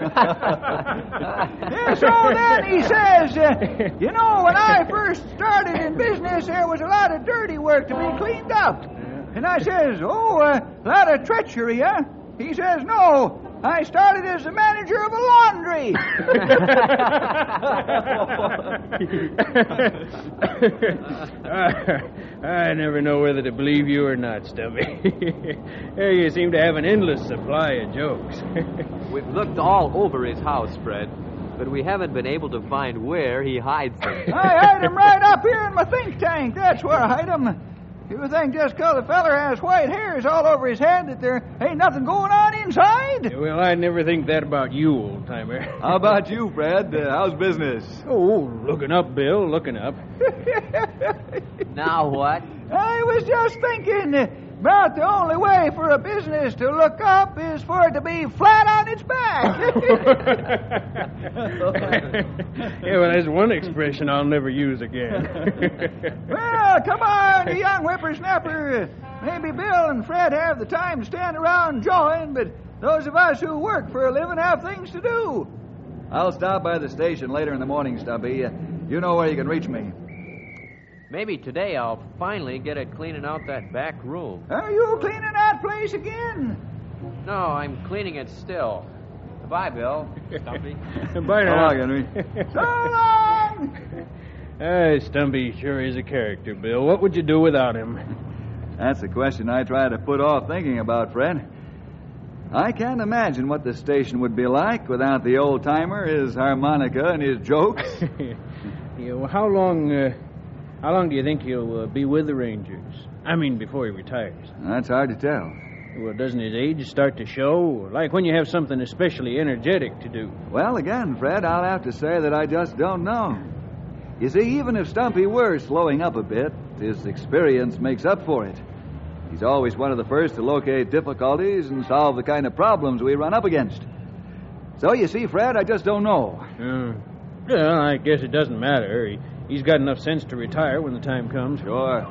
Yeah, so then he says, uh, you know, when I first started in business, there was a lot of dirty work to be cleaned up. And I says, oh, a lot of treachery, huh? He says, no, I started as the manager of a laundry. I never know whether to believe you or not, Stumpy. Here you seem to have an endless supply of jokes. We've looked all over his house, Fred, but we haven't been able to find where he hides them. I hide 'em right up here in my think tank. That's where I hide 'em. You think just 'cause the feller has white hairs all over his head that there ain't nothing going on inside? well, I never think that about you, old timer. How about you, Fred? Uh, how's business? Oh, looking up, Bill, looking up. now what? I was just thinking about the only way for a business to look up is for it to be flat on its back. yeah, well, there's one expression I'll never use again. well, come on, you young whippersnapper. Maybe Bill and Fred have the time to stand around jawing, but those of us who work for a living have things to do. I'll stop by the station later in the morning, Stumpy. Uh, you know where you can reach me. Maybe today I'll finally get it cleaning out that back room. Are you cleaning that place again? No, I'm cleaning it still. Goodbye, Bill. Stumpy. Bye So now. long, Henry. So long! Ah, Stumpy sure is a character, Bill. What would you do without him? That's the question I try to put off thinking about, Fred. I can't imagine what the station would be like without the old timer, his harmonica, and his jokes. yeah, well, how long, uh, how long do you think he'll uh, be with the Rangers? I mean, before he retires. That's hard to tell. Well, doesn't his age start to show? Like when you have something especially energetic to do. Well, again, Fred, I'll have to say that I just don't know. You see, even if Stumpy were slowing up a bit, his experience makes up for it. He's always one of the first to locate difficulties and solve the kind of problems we run up against. So, you see, Fred, I just don't know. Uh, yeah, I guess it doesn't matter. He, he's got enough sense to retire when the time comes. Sure.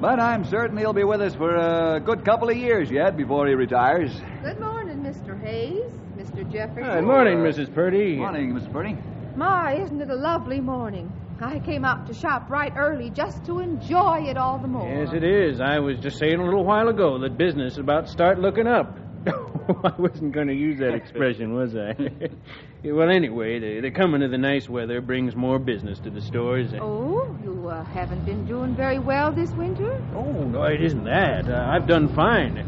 But I'm certain he'll be with us for a good couple of years yet before he retires. Good morning, Mr. Hayes, Mr. Jefferson. Good morning, Mrs. Purdy. Morning, Mr. Purdy. My, isn't it a lovely morning? I came out to shop right early just to enjoy it all the more. Yes, it is. I was just saying a little while ago that business is about to start looking up. I wasn't going to use that expression, was I? Well, anyway, the, the coming of the nice weather brings more business to the stores. Oh, you uh, haven't been doing very well this winter? Oh, no, it isn't that. Uh, I've done fine.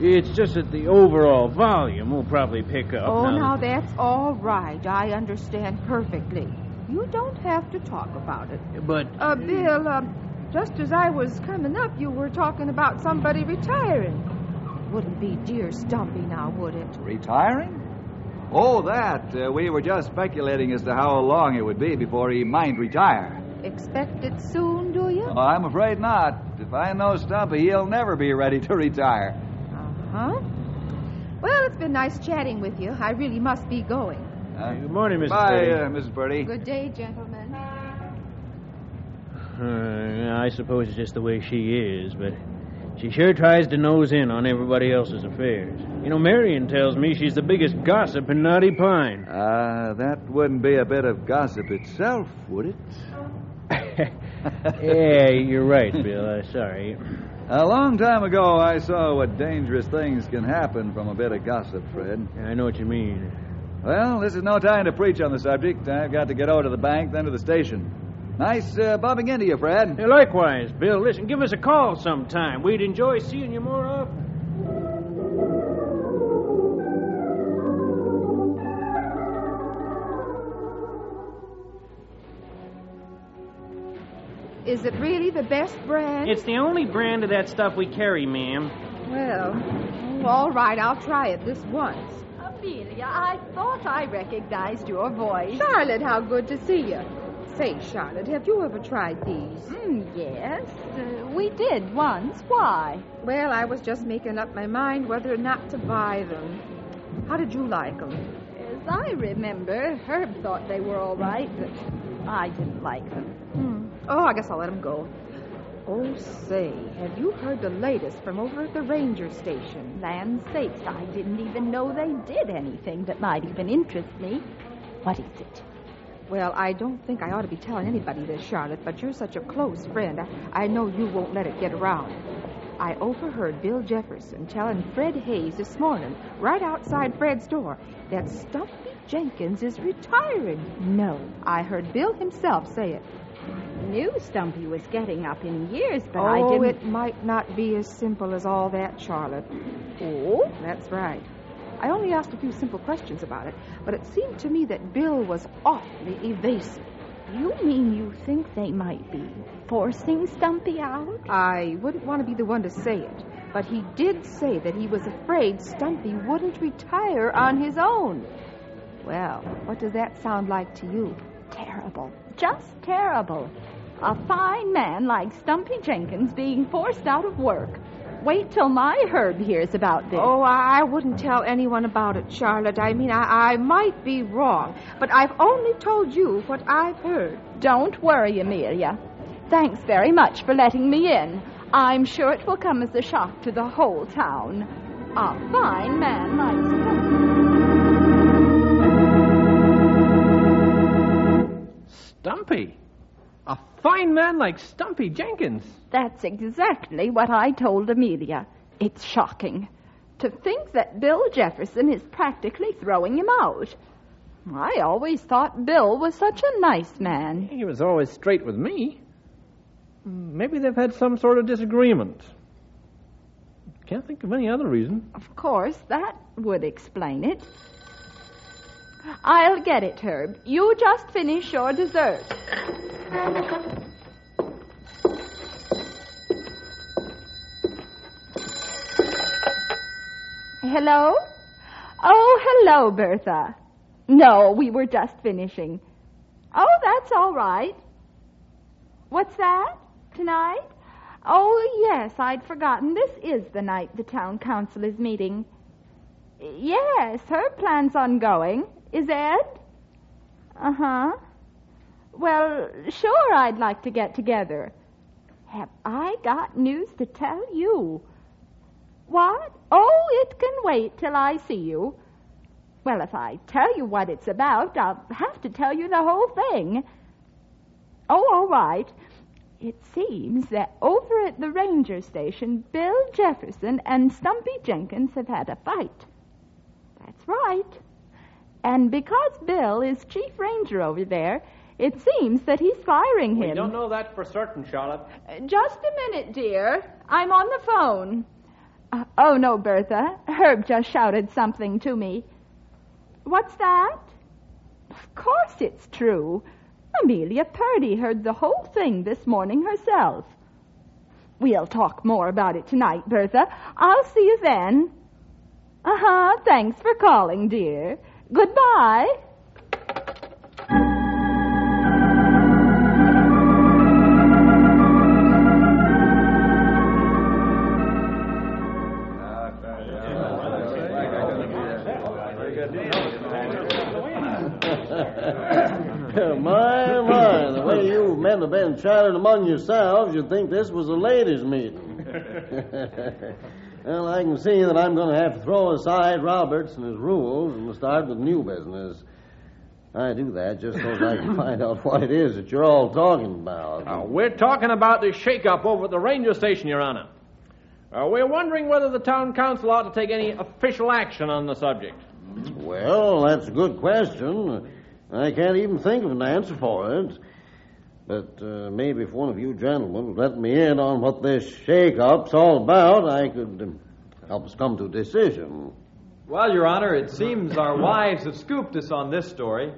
It's just that the overall volume will probably pick up. Oh, now now that's all right. I understand perfectly. You don't have to talk about it. But Uh, Bill, uh, just as I was coming up, you were talking about somebody retiring. Wouldn't be dear Stumpy now, would it? Retiring? Oh, that. Uh, we were just speculating as to how long it would be before he might retire. Expect it soon, do you? Oh, I'm afraid not. If I know Stumpy, he'll never be ready to retire. Uh-huh. Well, it's been nice chatting with you. I really must be going. Uh, Good morning, Mrs. Bye, Purdy. uh, Mrs. Purdy. Good day, gentlemen. Uh, I suppose it's just the way she is, but she sure tries to nose in on everybody else's affairs. You know, Marion tells me she's the biggest gossip in Knotty Pine. Uh, that wouldn't be a bit of gossip itself, would it? yeah, you're right, Bill. Uh, sorry. A long time ago, I saw what dangerous things can happen from a bit of gossip, Fred. Yeah, I know what you mean. Well, this is no time to preach on the subject. I've got to get over to the bank, then to the station. Nice uh, bumping into you, Fred. Hey, likewise, Bill. Listen, give us a call sometime. We'd enjoy seeing you more often. Is it really the best brand? It's the only brand of that stuff we carry, ma'am. Well, oh, all right, I'll try it this once. Amelia, I thought I recognized your voice. Charlotte, how good to see you. Say, Charlotte, have you ever tried these? Mm, yes, uh, we did once. Why? Well, I was just making up my mind whether or not to buy them. How did you like them? As I remember, Herb thought they were all right, but I didn't like them. Hmm. Oh, I guess I'll let them go. Oh, say, have you heard the latest from over at the ranger station? Land sakes, I didn't even know they did anything that might even interest me. What is it? Well, I don't think I ought to be telling anybody this, Charlotte, but you're such a close friend. I, I know you won't let it get around. I overheard Bill Jefferson telling Fred Hayes this morning, right outside Fred's door, that Stumpy Jenkins is retiring. No. I heard Bill himself say it. I knew Stumpy was getting up in years, but oh, I didn't. Oh, it might not be as simple as all that, Charlotte. Oh? That's right. I only asked a few simple questions about it, but it seemed to me that Bill was awfully evasive. You mean you think they might be forcing Stumpy out? I wouldn't want to be the one to say it, but he did say that he was afraid Stumpy wouldn't retire on his own. Well, what does that sound like to you? Terrible. Just terrible. A fine man like Stumpy Jenkins being forced out of work. Wait till my Herb hears about this. Oh, I wouldn't tell anyone about it, Charlotte. I mean, I, I might be wrong, but I've only told you what I've heard. Don't worry, Amelia. Thanks very much for letting me in. I'm sure it will come as a shock to the whole town. A fine man like Stumpy. Stumpy? Fine man like Stumpy Jenkins. That's exactly what I told Amelia. It's shocking. To think that Bill Jefferson is practically throwing him out. I always thought Bill was such a nice man. He was always straight with me. Maybe they've had some sort of disagreement. Can't think of any other reason. Of course, that would explain it. I'll get it, Herb. You just finish your dessert. Hello? Oh, hello, Bertha. No, we were just finishing. Oh, that's all right. What's that? Tonight? Oh, yes, I'd forgotten. This is the night the town council is meeting. Yes, her plan's on going. Is Ed? Uh huh. Well, sure, I'd like to get together. Have I got news to tell you? What? Oh, it can wait till I see you. Well, if I tell you what it's about, I'll have to tell you the whole thing. Oh, all right. It seems that over at the ranger station, Bill Jefferson and Stumpy Jenkins have had a fight. That's right. And because Bill is chief ranger over there, it seems that he's firing him. We don't know that for certain, Charlotte. Uh, Just a minute, dear. I'm on the phone. Uh, oh, no, Bertha. Herb just shouted something to me. What's that? Of course it's true. Amelia Purdy heard the whole thing this morning herself. We'll talk more about it tonight, Bertha. I'll see you then. Uh huh. Thanks for calling, dear. Goodbye. my, my, the way you men have been chatting among yourselves, you'd think this was a ladies' meeting. well, I can see that I'm going to have to throw aside Roberts and his rules and start with new business. I do that just so that I can find out what it is that you're all talking about. Uh, we're talking about the shake-up over at the ranger station, Your Honor. Uh, we're wondering whether the town council ought to take any official action on the subject. Well, that's a good question. I can't even think of an answer for it. But uh, maybe if one of you gentlemen would let me in on what this shake-up's all about, I could um, help us come to a decision. Well, Your Honor, it seems our wives have scooped us on this story.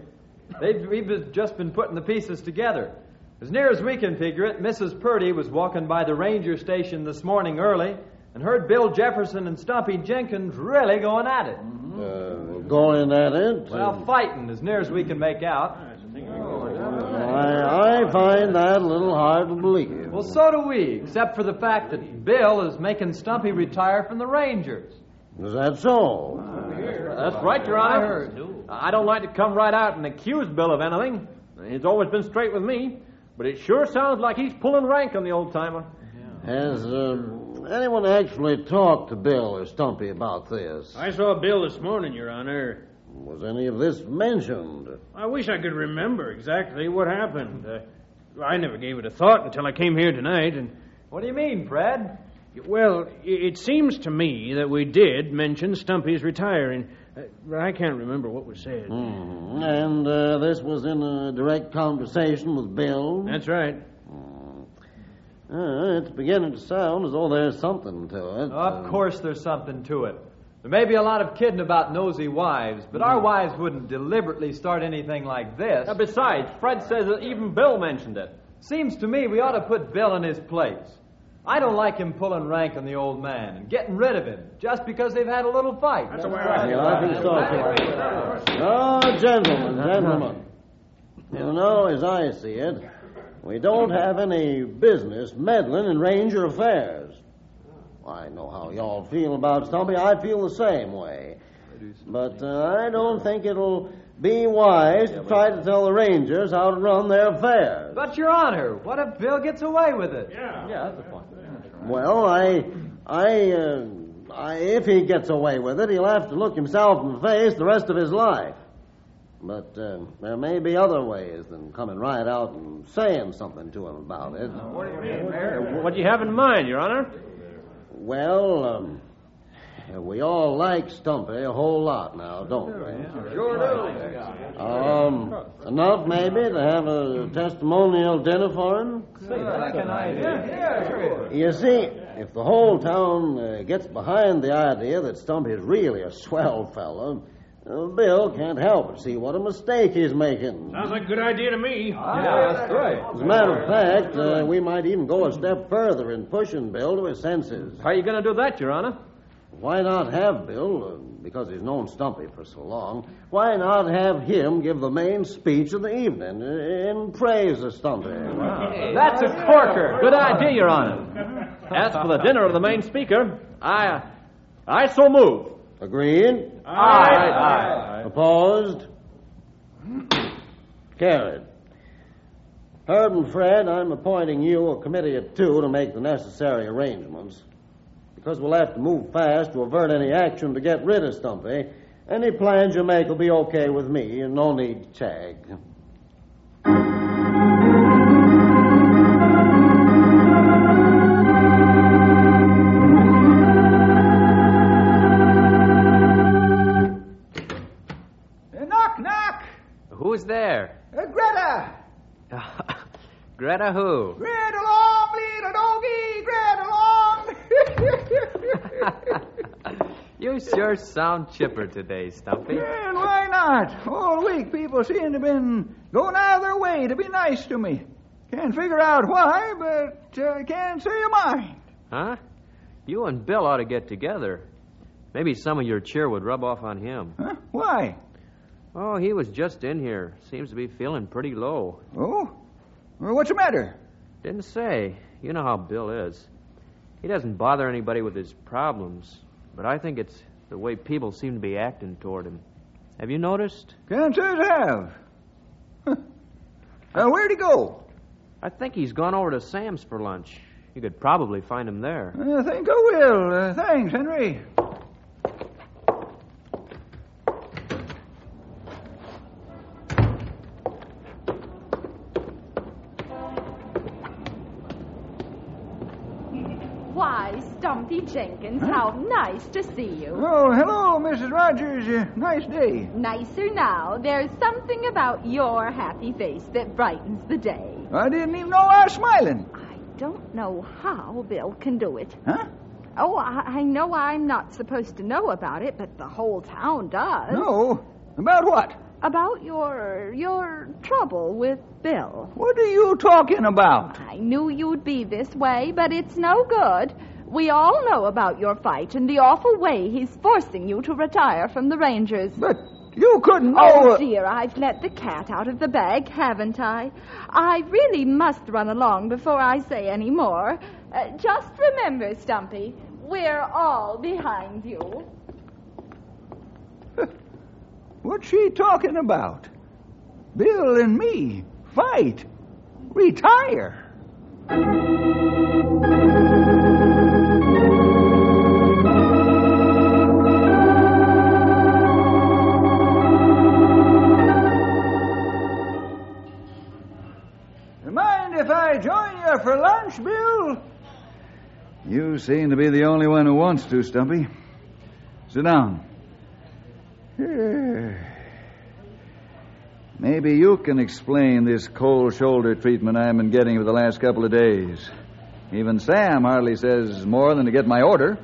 They've, we've just been putting the pieces together. As near as we can figure it, Mrs. Purdy was walking by the ranger station this morning early and heard Bill Jefferson and Stumpy Jenkins really going at it. Uh, going at it? Well, fighting, as near as we can make out. I, I find that a little hard to believe. Well, so do we, except for the fact that Bill is making Stumpy retire from the Rangers. Is that so? That's right, Your Honor. I don't like to come right out and accuse Bill of anything. He's always been straight with me, but it sure sounds like he's pulling rank on the old timer. Has um, anyone actually talked to Bill or Stumpy about this? I saw Bill this morning, Your Honor. Was any of this mentioned? I wish I could remember exactly what happened. Uh, I never gave it a thought until I came here tonight, and What do you mean, Brad? well, it seems to me that we did mention Stumpy's retiring, uh, but I can't remember what was said. Mhm. And uh, this was in a direct conversation with Bill? That's right. Uh, it's beginning to sound as though there's something to it. Of course, there's something to it. There may be a lot of kidding about nosy wives, but our wives wouldn't deliberately start anything like this. Uh, besides, Fred says that even Bill mentioned it. Seems to me we ought to put Bill in his place. I don't like him pulling rank on the old man and getting rid of him just because they've had a little fight. That's Yeah, I think so, too. No, gentlemen, gentlemen. You know, as I see it, we don't have any business meddling in Ranger affairs. I know how y'all feel about Stumpy. I feel the same way. But uh, I don't think it'll be wise to try to tell the Rangers how to run their affairs. But, Your Honor, what if Bill gets away with it? Yeah. Yeah, that's the point. Well, I, I, uh, I, if he gets away with it, he'll have to look himself in the face the rest of his life. But uh, there may be other ways than coming right out and saying something to him about it. What do you mean, Mayor? What do you have in mind, Your Honor? Well, um, we all like Stumpy a whole lot now, don't we? Sure do. Um, enough maybe to have a testimonial dinner for him? You see, if the whole town uh, gets behind the idea that Stumpy is really a swell fellow, Bill can't help but see what a mistake he's making. Sounds like a good idea to me. Yeah, that's right. As a matter of fact, uh, we might even go a step further in pushing Bill to his senses. How are you going to do that, Your Honor? Why not have Bill, uh, because he's known Stumpy for so long, why not have him give the main speech of the evening in praise of Stumpy? Wow. That's a corker. Good idea, Your Honor. As for the dinner of the main speaker, I, uh, I so move. Agreed? Aye. Opposed? Carried. Herb and Fred, I'm appointing you a committee of two to make the necessary arrangements. Because we'll have to move fast to avert any action to get rid of Stumpy. Any plans you make will be okay with me, and no need to tag. Greta who? Greta along, little doggy. Greta along. You sure sound chipper today, Stumpy. and why not? All week people seem to have been going out of their way to be nice to me. Can't figure out why, but uh, can't say a mind. Huh? You and Bill ought to get together. Maybe some of your cheer would rub off on him. Huh? Why? Oh, he was just in here. Seems to be feeling pretty low. Oh? Well, what's the matter? Didn't say. You know how Bill is. He doesn't bother anybody with his problems, but I think it's the way people seem to be acting toward him. Have you noticed? Can't say I have. Huh. Uh, where'd he go? I think he's gone over to Sam's for lunch. You could probably find him there. I think I will. Uh, thanks, Henry. Stumpy Jenkins. How nice to see you. Oh, hello, Mrs. Rogers. Uh, nice day. Nicer now. There's something about your happy face that brightens the day. I didn't even know I was smiling. I don't know how Bill can do it. Huh? Oh, I, I know I'm not supposed to know about it, but the whole town does. No. About what? About your your trouble with Bill. What are you talking about? I knew you'd be this way, but it's no good. We all know about your fight and the awful way he's forcing you to retire from the Rangers. But you couldn't know. Oh, dear, I've let the cat out of the bag, haven't I? I really must run along before I say any more. Uh, just remember, Stumpy, we're all behind you. What's she talking about? Bill and me fight, retire. You seem to be the only one who wants to, Stumpy. Sit down. Maybe you can explain this cold shoulder treatment I've been getting for the last couple of days. Even Sam hardly says more than to get my order.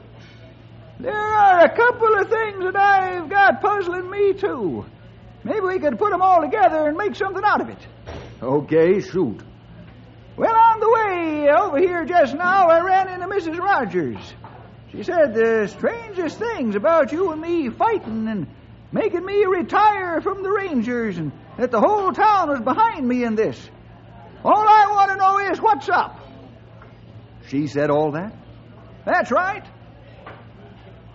There are a couple of things that I've got puzzling me, too. Maybe we could put them all together and make something out of it. Okay, shoot. Over here just now, I ran into Mrs. Rogers. She said the strangest things about you and me fighting and making me retire from the Rangers, and that the whole town was behind me in this. All I want to know is what's up. She said all that? That's right.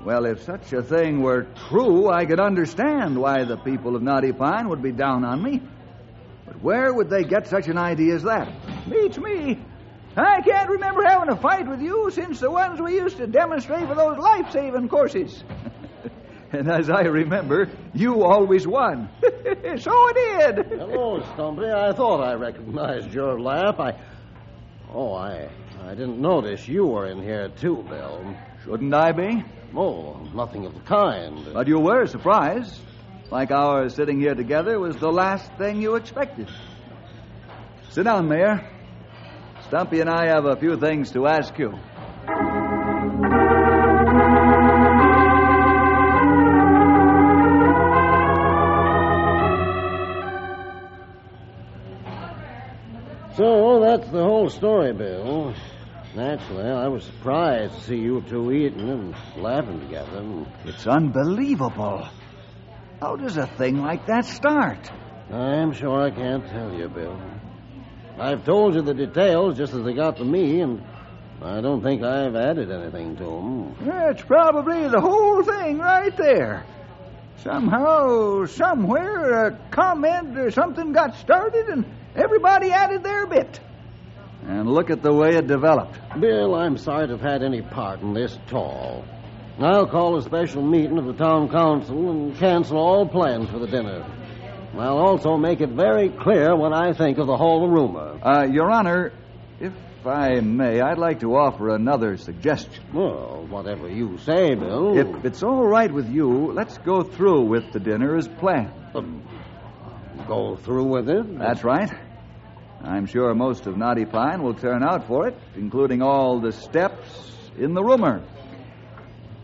Well, if such a thing were true, I could understand why the people of Knotty Pine would be down on me. But where would they get such an idea as that? Beats me. I can't remember having a fight with you since the ones we used to demonstrate for those life saving courses. and as I remember, you always won. so it did. Hello, Stumpy. I thought I recognized your laugh. I. Oh, I. I didn't notice you were in here, too, Bill. Shouldn't I be? Oh, nothing of the kind. But you were surprised. Like our sitting here together was the last thing you expected. Sit down, Mayor. Stumpy and I have a few things to ask you. So that's the whole story, Bill. Naturally, I was surprised to see you two eating and laughing together. It's unbelievable. How does a thing like that start? I'm sure I can't tell you, Bill. I've told you the details just as they got to me, and I don't think I've added anything to them. That's probably the whole thing right there. Somehow, somewhere, a comment or something got started, and everybody added their bit. And look at the way it developed. Bill, I'm sorry to have had any part in this at all. I'll call a special meeting of the town council and cancel all plans for the dinner. I'll also make it very clear what I think of the whole rumor. Uh, Your Honor, if I may, I'd like to offer another suggestion. Well, whatever you say, Bill. If it's all right with you, let's go through with the dinner as planned. Um, go through with it? That's right. I'm sure most of Knotty Pine will turn out for it, including all the steps in the rumor.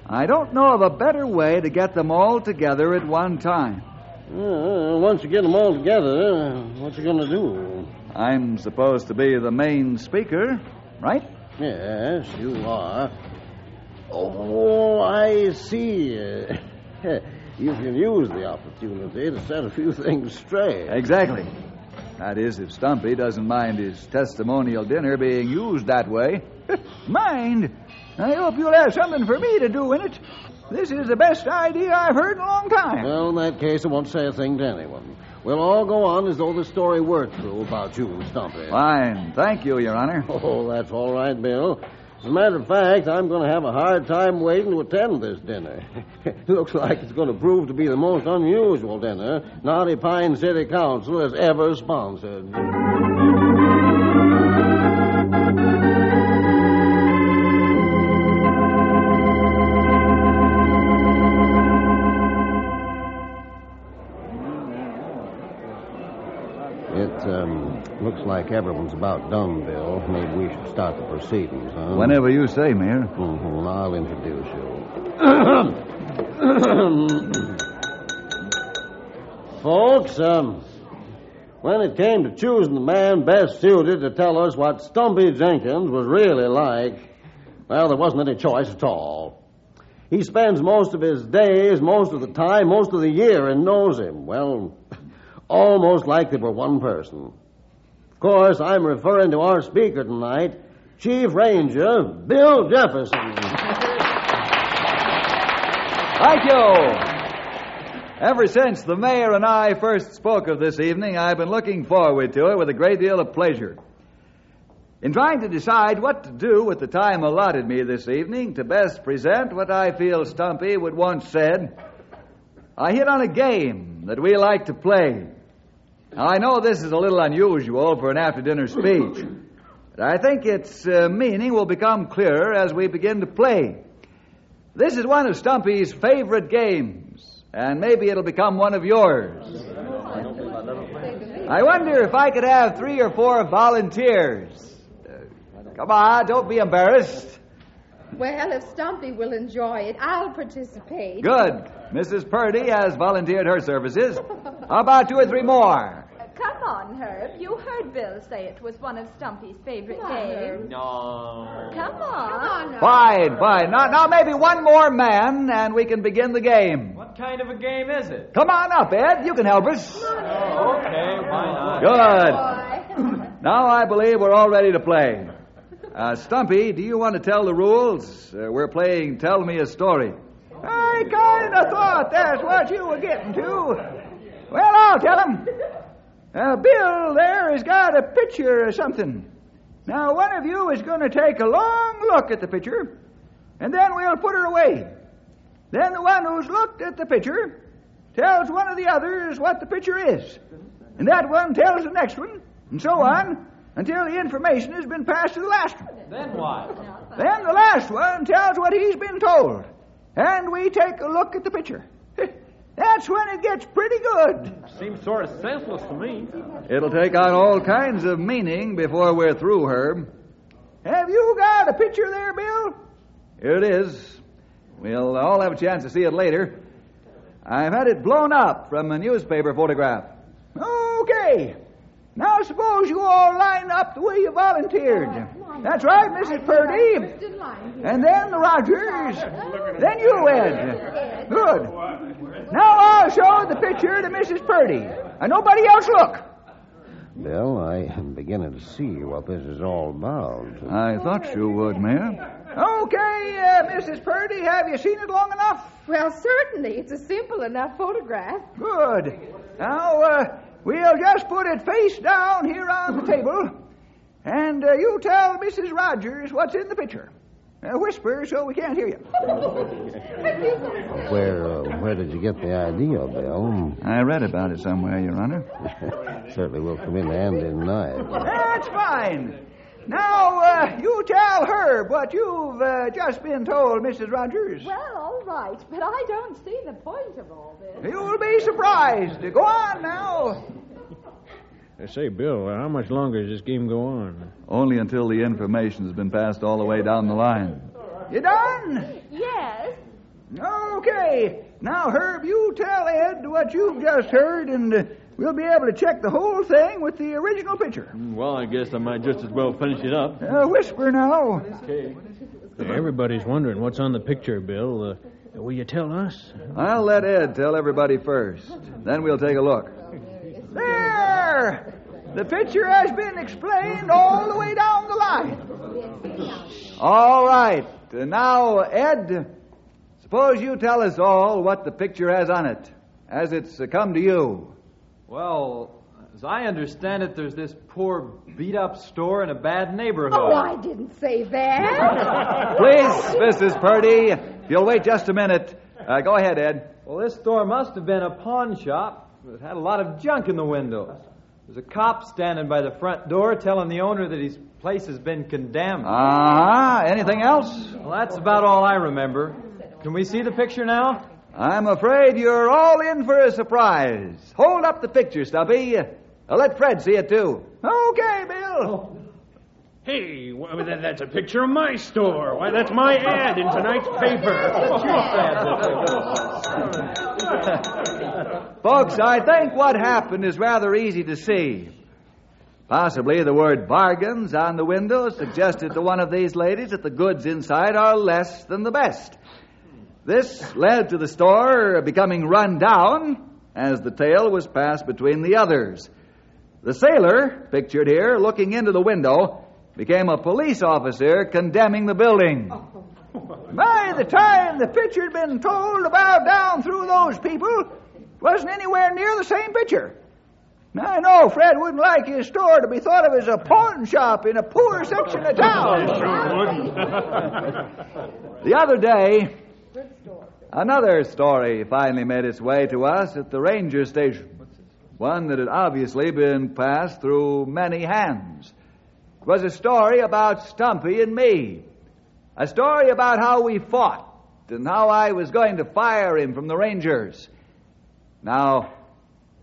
I don't know of a better way to get them all together at one time. Uh, once you get them all together, what you going to do? I'm supposed to be the main speaker, right? Yes, you are. Oh, I see. You can use the opportunity to set a few things straight. Exactly. That is, if Stumpy doesn't mind his testimonial dinner being used that way. mind? I hope you'll have something for me to do in it. This is the best idea I've heard in a long time. Well, in that case, I won't say a thing to anyone. We'll all go on as though the story were true about you and Stumpy. Fine. Thank you, Your Honor. Oh, that's all right, Bill. As a matter of fact, I'm going to have a hard time waiting to attend this dinner. Looks like it's going to prove to be the most unusual dinner Knotty Pine City Council has ever sponsored. Like everyone's about done, Bill. Maybe we should start the proceedings, huh? Whenever you say, Mayor. Mm-hmm. I'll introduce you. Folks, um, when it came to choosing the man best suited to tell us what Stumpy Jenkins was really like, well, there wasn't any choice at all. He spends most of his days, most of the time, most of the year and knows him. Well, almost like they were one person. Course, I'm referring to our speaker tonight, Chief Ranger Bill Jefferson. Thank you. Ever since the mayor and I first spoke of this evening, I've been looking forward to it with a great deal of pleasure. In trying to decide what to do with the time allotted me this evening to best present what I feel Stumpy would once said, I hit on a game that we like to play. Now, I know this is a little unusual for an after dinner speech, but I think its uh, meaning will become clearer as we begin to play. This is one of Stumpy's favorite games, and maybe it'll become one of yours. I wonder if I could have three or four volunteers. Uh, come on, don't be embarrassed. Well, if Stumpy will enjoy it, I'll participate. Good. Mrs. Purdy has volunteered her services. How about two or three more? Come on, Herb. You heard Bill say it was one of Stumpy's favorite games. No. Come on. Come on now. Fine, fine. Now, now, maybe one more man, and we can begin the game. What kind of a game is it? Come on up, Ed. You can help us. Okay, why not? Good. Now I believe we're all ready to play. Uh, Stumpy, do you want to tell the rules? Uh, we're playing Tell Me a Story. I kind of thought that's what you were getting to. Well, I'll tell him. Uh, Bill there has got a picture or something. Now, one of you is going to take a long look at the picture, and then we'll put her away. Then the one who's looked at the picture tells one of the others what the picture is. And that one tells the next one, and so on, until the information has been passed to the last one. Then what? Then the last one tells what he's been told. And we take a look at the picture. That's when it gets pretty good. Seems sort of senseless to me. It'll take on all kinds of meaning before we're through, Herb. Have you got a picture there, Bill? Here it is. We'll all have a chance to see it later. I've had it blown up from a newspaper photograph. Okay. Now suppose you all line up the way you volunteered. That's right, Mrs. Purdy. First in line here. And then the Rogers. Then you, Ed. Good. Now I'll show the picture to Mrs. Purdy. And nobody else look. Bill, I am beginning to see what this is all about. I thought you would, Mayor. Okay, uh, Mrs. Purdy, have you seen it long enough? Well, certainly. It's a simple enough photograph. Good. Now, uh, we'll just put it face down here on the table. And uh, you tell Mrs. Rogers what's in the picture. Uh, whisper so we can't hear you. Where, uh, where did you get the idea, Bill? I read about it somewhere, Your Honor. Certainly will come in handy tonight. That's fine. Now, uh, you tell Herb what you've uh, just been told, Mrs. Rogers. Well, all right, but I don't see the point of all this. You'll be surprised. Go on now. I say, Bill, how much longer does this game go on? Only until the information's been passed all the way down the line. You done? Yes. Okay. Now, Herb, you tell Ed what you've just heard, and uh, we'll be able to check the whole thing with the original picture. Well, I guess I might just as well finish it up. Uh, whisper now. Okay. Everybody's wondering what's on the picture, Bill. Uh, will you tell us? I'll let Ed tell everybody first. Then we'll take a look. There! The picture has been explained all the way down the line. All right. Now, Ed, suppose you tell us all what the picture has on it, as it's uh, come to you. Well, as I understand it, there's this poor beat up store in a bad neighborhood. Oh, I didn't say that. Please, Mrs. Purdy, if you'll wait just a minute. Uh, go ahead, Ed. Well, this store must have been a pawn shop. It had a lot of junk in the windows. There's a cop standing by the front door telling the owner that his place has been condemned. Uh huh. Anything else? Well, that's about all I remember. Can we see the picture now? I'm afraid you're all in for a surprise. Hold up the picture, Stumpy. Now uh, let Fred see it, too. Okay, Bill. Oh. Hey, wha- that- that's a picture of my store. Why, that's my ad in tonight's paper. Folks, I think what happened is rather easy to see. Possibly the word bargains on the window suggested to one of these ladies that the goods inside are less than the best. This led to the store becoming run down as the tale was passed between the others. The sailor, pictured here, looking into the window, became a police officer condemning the building. By the time the picture had been told about down through those people, it wasn't anywhere near the same picture. Now, I know Fred wouldn't like his store to be thought of as a pawn shop in a poor section of town. The other day, another story finally made its way to us at the ranger station. One that had obviously been passed through many hands. It was a story about Stumpy and me. A story about how we fought and how I was going to fire him from the Rangers. Now,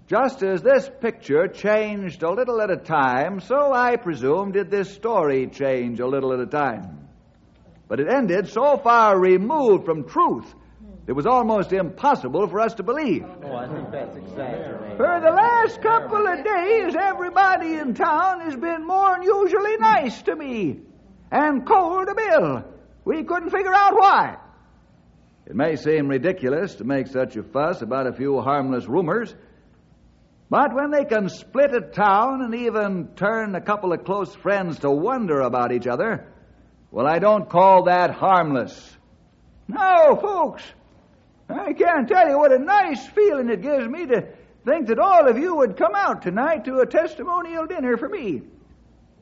just as this picture changed a little at a time, so I presume did this story change a little at a time. But it ended so far removed from truth, it was almost impossible for us to believe. Oh, I think that's exaggerated. For the last couple of days, everybody in town has been more than usually nice to me and cold to Bill. We couldn't figure out why. It may seem ridiculous to make such a fuss about a few harmless rumors, but when they can split a town and even turn a couple of close friends to wonder about each other, well, I don't call that harmless. No, folks, I can't tell you what a nice feeling it gives me to think that all of you would come out tonight to a testimonial dinner for me.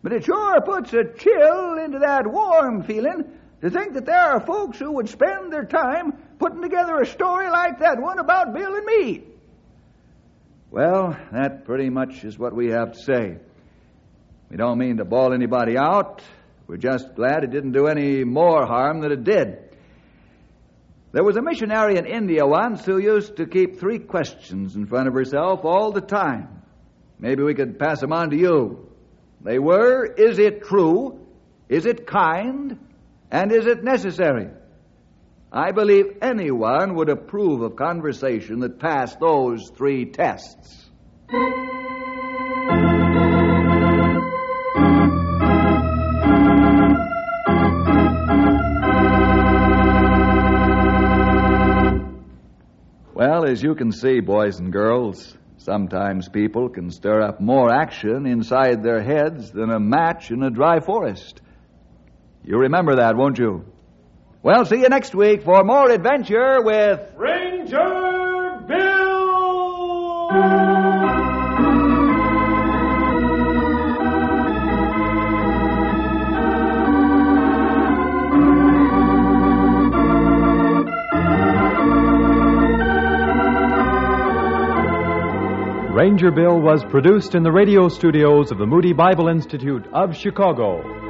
But it sure puts a chill into that warm feeling to think that there are folks who would spend their time putting together a story like that one about Bill and me. Well, that pretty much is what we have to say. We don't mean to ball anybody out. We're just glad it didn't do any more harm than it did. There was a missionary in India once who used to keep three questions in front of herself all the time. Maybe we could pass them on to you. They were Is it true? Is it kind? And is it necessary? I believe anyone would approve of conversation that passed those three tests. As you can see, boys and girls, sometimes people can stir up more action inside their heads than a match in a dry forest. You remember that, won't you? Well, see you next week for more adventure with Ranger Bill! Ranger Bill was produced in the radio studios of the Moody Bible Institute of Chicago.